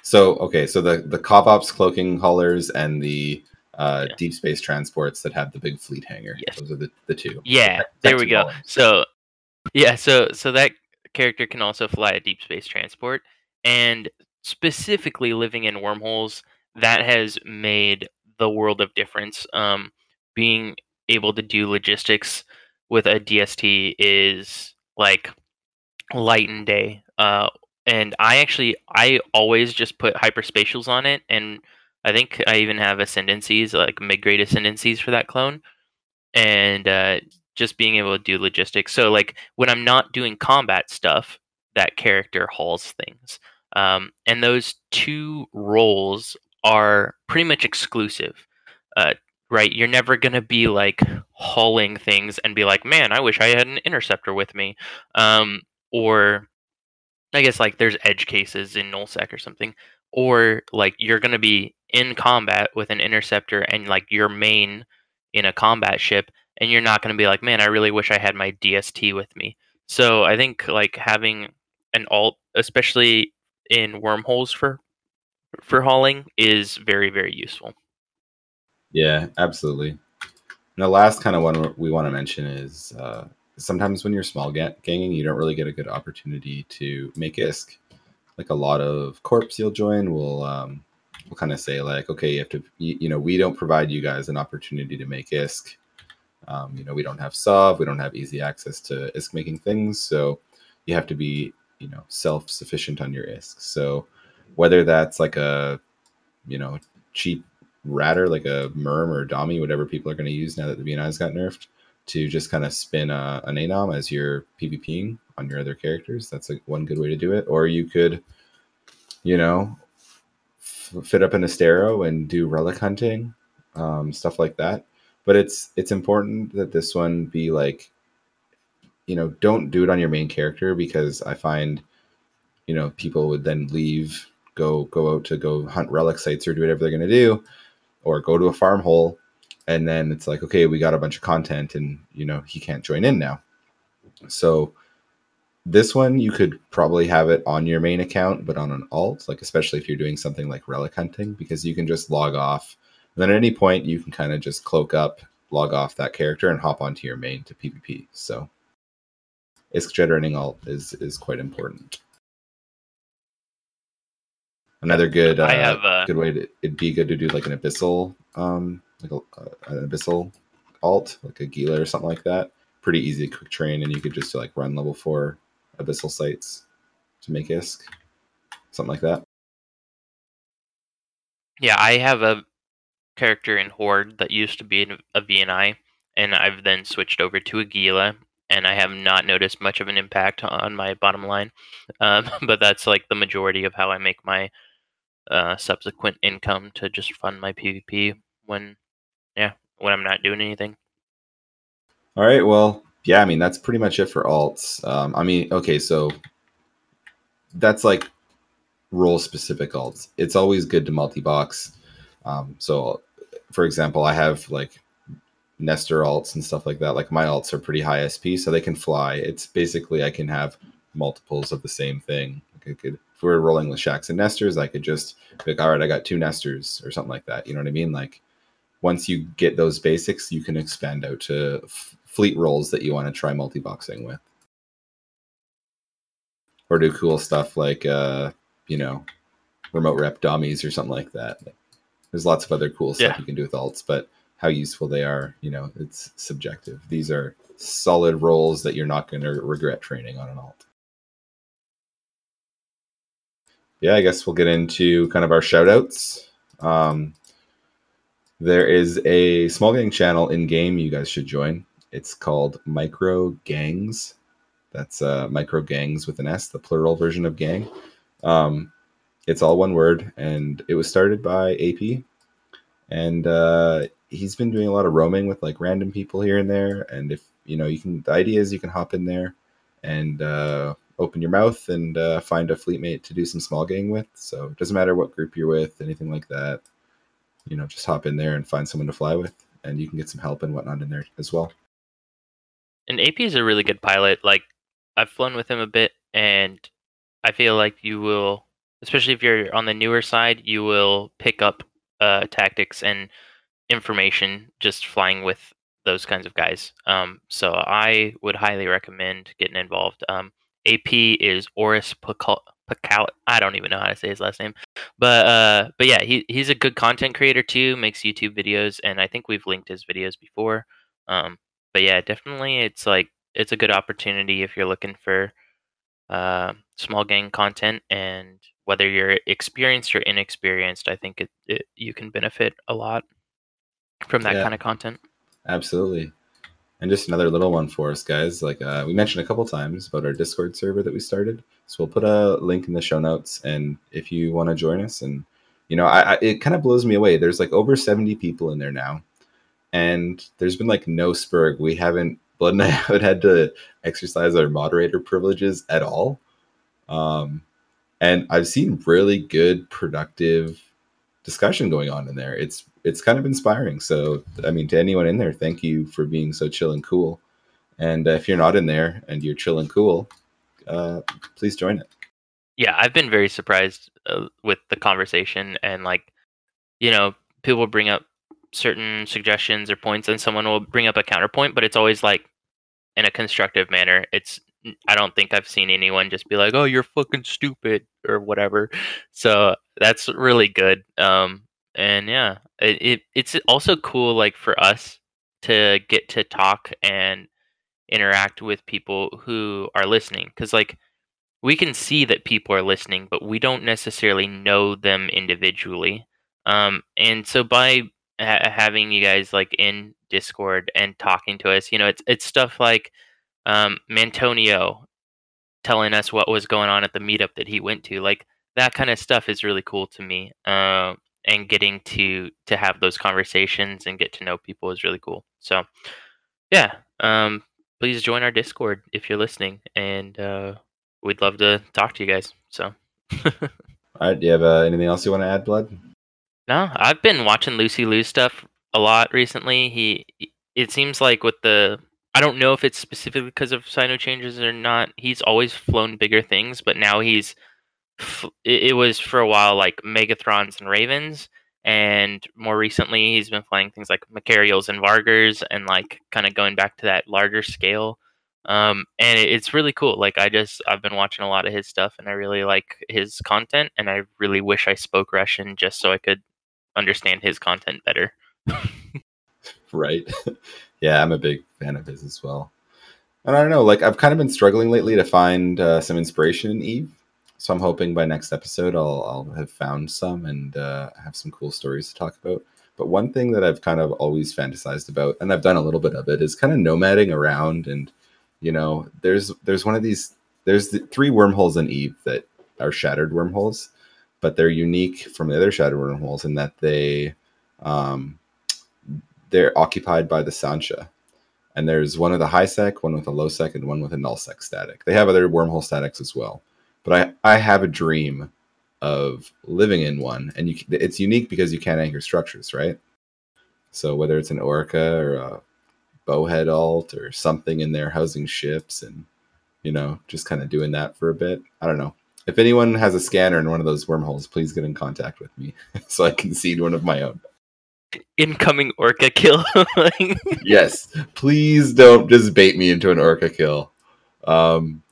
so okay, so the the Covops cloaking haulers and the uh, Yeah. deep space transports that have the big fleet hangar. Yes. Those are the, the two. Yeah, there we go. So, yeah, so so that character can also fly a deep space transport, and specifically living in wormholes, that has made the world of difference. Um, being able to do logistics with a DST is like light and day. Uh, and I actually I always just put hyperspatials on it, and I think I even have ascendancies like mid grade ascendancies for that clone and uh, just being able to do logistics. So like when I'm not doing combat stuff, that character hauls things, um, and those two roles are pretty much exclusive. Uh, right, you're never gonna be like hauling things and be like, man, I wish I had an interceptor with me, um, or I guess like there's edge cases in nullsec or something, or like you're gonna be in combat with an interceptor and like your main in a combat ship, and you're not gonna be like, man, I really wish I had my DST with me. So I think like having an alt, especially in wormholes for for hauling, is very very useful. Yeah, absolutely. And the last kind of one we want to mention is uh, sometimes when you're small ga- ganging, you don't really get a good opportunity to make ISK. Like a lot of corps you'll join will um, will kind of say like, okay, you have to, you, you know, we don't provide you guys an opportunity to make ISK. Um, you know, we don't have SOV, we don't have easy access to ISK making things, so you have to be, you know, self sufficient on your ISK. So whether that's like a, you know, cheap ratter like a Myrm or Dami, whatever people are going to use now that the VNI's got nerfed, to just kind of spin a, an Anom as you're PvPing on your other characters. That's like one good way to do it. Or you could, you know, f- fit up an Astero and do relic hunting, um, stuff like that. But it's it's important that this one be like, you know, don't do it on your main character because I find, you know, people would then leave, go go out to go hunt relic sites or do whatever they're to do or go to a farm hole and then it's like, okay, we got a bunch of content, and you know he can't join in now. So this one you could probably have it on your main account, but on an alt, like especially if you're doing something like relic hunting, because you can just log off. And then at any point you can kind of just cloak up, log off that character, and hop onto your main to PvP. So ISK generating alt is is quite important. Another good uh, I have, uh, good way to it'd be good to do like an abyssal um like a, uh, an abyssal alt like a Gila or something like that. Pretty easy to quick train, and you could just like run level four abyssal sites to make ISK, something like that. Yeah, I have a character in Horde that used to be a VNI, and I've then switched over to a Gila, and I have not noticed much of an impact on my bottom line. Um, but that's like the majority of how I make my uh, subsequent income to just fund my PvP when, yeah, when I'm not doing anything. All right. Well, yeah. I mean, that's pretty much it for alts. Um, I mean, okay, so that's like role specific alts. It's always good to multi box. Um, so, for example, I have like Nestor alts and stuff like that. Like my alts are pretty high SP, so they can fly. It's basically I can have multiples of the same thing. Like could, if we were rolling with Shacks and Nestors, I could just like, all right, I got two Nestors or something like that. You know what I mean? Like once you get those basics, you can expand out to f- fleet roles that you want to try multi boxing with, or do cool stuff like uh, you know remote rep dummies or something like that. There's lots of other cool stuff Yeah. you can do with alts, but how useful they are, you know, it's subjective. These are solid roles that you're not going to regret training on an alt. Yeah, I guess we'll get into kind of our shout outs. Um, there is a small gang channel in game you guys should join. It's called Micro Gangs. That's uh, Micro Gangs with an S, the plural version of gang. Um, it's all one word, and it was started by AP. And uh, he's been doing a lot of roaming with like random people here and there. And if you know, you can, the idea is you can hop in there and uh, open your mouth and uh, find a fleet mate to do some small gang with. So it doesn't matter what group you're with, anything like that. You know, just hop in there and find someone to fly with, and you can get some help and whatnot in there as well. And AP is a really good pilot. Like I've flown with him a bit, and I feel like you will, especially if you're on the newer side, you will pick up uh, tactics and information just flying with those kinds of guys. Um, so I would highly recommend getting involved. Um, AP is Oris. Pacal- I don't even know how to say his last name, but uh, but yeah, he he's a good content creator too. Makes YouTube videos, and I think we've linked his videos before. Um, but yeah, definitely, it's like it's a good opportunity if you're looking for uh, small gang content, and whether you're experienced or inexperienced, I think it, it you can benefit a lot from that Yeah. kind of content. Absolutely. And just another little one for us, guys. Like uh, we mentioned a couple times about our Discord server that we started. So we'll put a link in the show notes, and if you want to join us, and you know, I, I it kind of blows me away. There's like over seventy people in there now, and there's been like no spurg. We haven't Blood and I haven't had to exercise our moderator privileges at all. Um, and I've seen really good, productive discussion going on in there. It's it's kind of inspiring. So I mean, to anyone in there, thank you for being so chill and cool. And uh, if you're not in there and you're chill and cool, uh, please join it. yeah i've been very surprised uh, with the conversation and like you know people bring up certain suggestions or points and someone will bring up a counterpoint but it's always like in a constructive manner it's i don't think i've seen anyone just be like oh you're fucking stupid or whatever so that's really good um and yeah it, it it's also cool like for us to get to talk and interact with people who are listening because like we can see that people are listening, but we don't necessarily know them individually. Um, and so by ha- having you guys like in Discord and talking to us, you know, it's it's stuff like um, Mantonio telling us what was going on at the meetup that he went to. Like that kind of stuff is really cool to me. Uh, and getting to to have those conversations and get to know people is really cool. So, yeah, um, please join our Discord if you're listening, and uh, we'd love to talk to you guys. So, All right. Do you have uh, anything else you want to add, Blood? No, I've been watching Lucy Liu stuff a lot recently. He it seems like with the I don't know if it's specifically because of Cyno changes or not. He's always flown bigger things, but now he's it, was for a while like Megathrons and Ravens, and more recently he's been flying things like Machariels and Vargurs, and like kind of going back to that larger scale. Um, and it's really cool. Like I just I've been watching a lot of his stuff, and I really like his content, and I really wish I spoke Russian just so I could understand his content better. right. yeah, I'm a big fan of his as well. And I don't know, like I've kind of been struggling lately to find uh, some inspiration in Eve. So I'm hoping by next episode I'll, I'll have found some and uh, have some cool stories to talk about. But one thing that I've kind of always fantasized about, and I've done a little bit of it, is kind of nomading around. And you know, there's there's one of these there's the three wormholes in Eve that are shattered wormholes, but they're unique from the other shattered wormholes in that they um, they're occupied by the Sansha. And there's one with a high sec, one with a low sec, and one with a null sec static. They have other wormhole statics as well. But I, I have a dream of living in one, and you, it's unique because you can't anchor structures, right? So whether it's an orca or a bowhead alt or something in there housing ships, and you know, just kind of doing that for a bit. I don't know. If anyone has a scanner in one of those wormholes, please get in contact with me so I can seed one of my own. Incoming orca kill. yes, please don't just bait me into an orca kill. Um,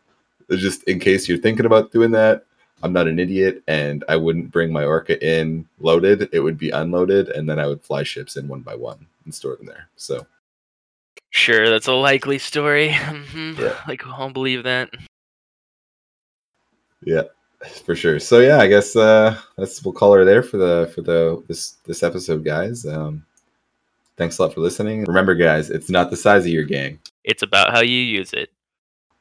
just in case you're thinking about doing that, I'm not an idiot, and I wouldn't bring my orca in loaded. It would be unloaded, and then I would fly ships in one by one and store them there. So, sure, that's a likely story. Mm-hmm. Yeah. Like, I'll believe that. Yeah, for sure. So yeah, I guess uh, that's we'll call her there for the for the this this episode, guys. Um, thanks a lot for listening. Remember, guys, it's not the size of your gang; it's about how you use it.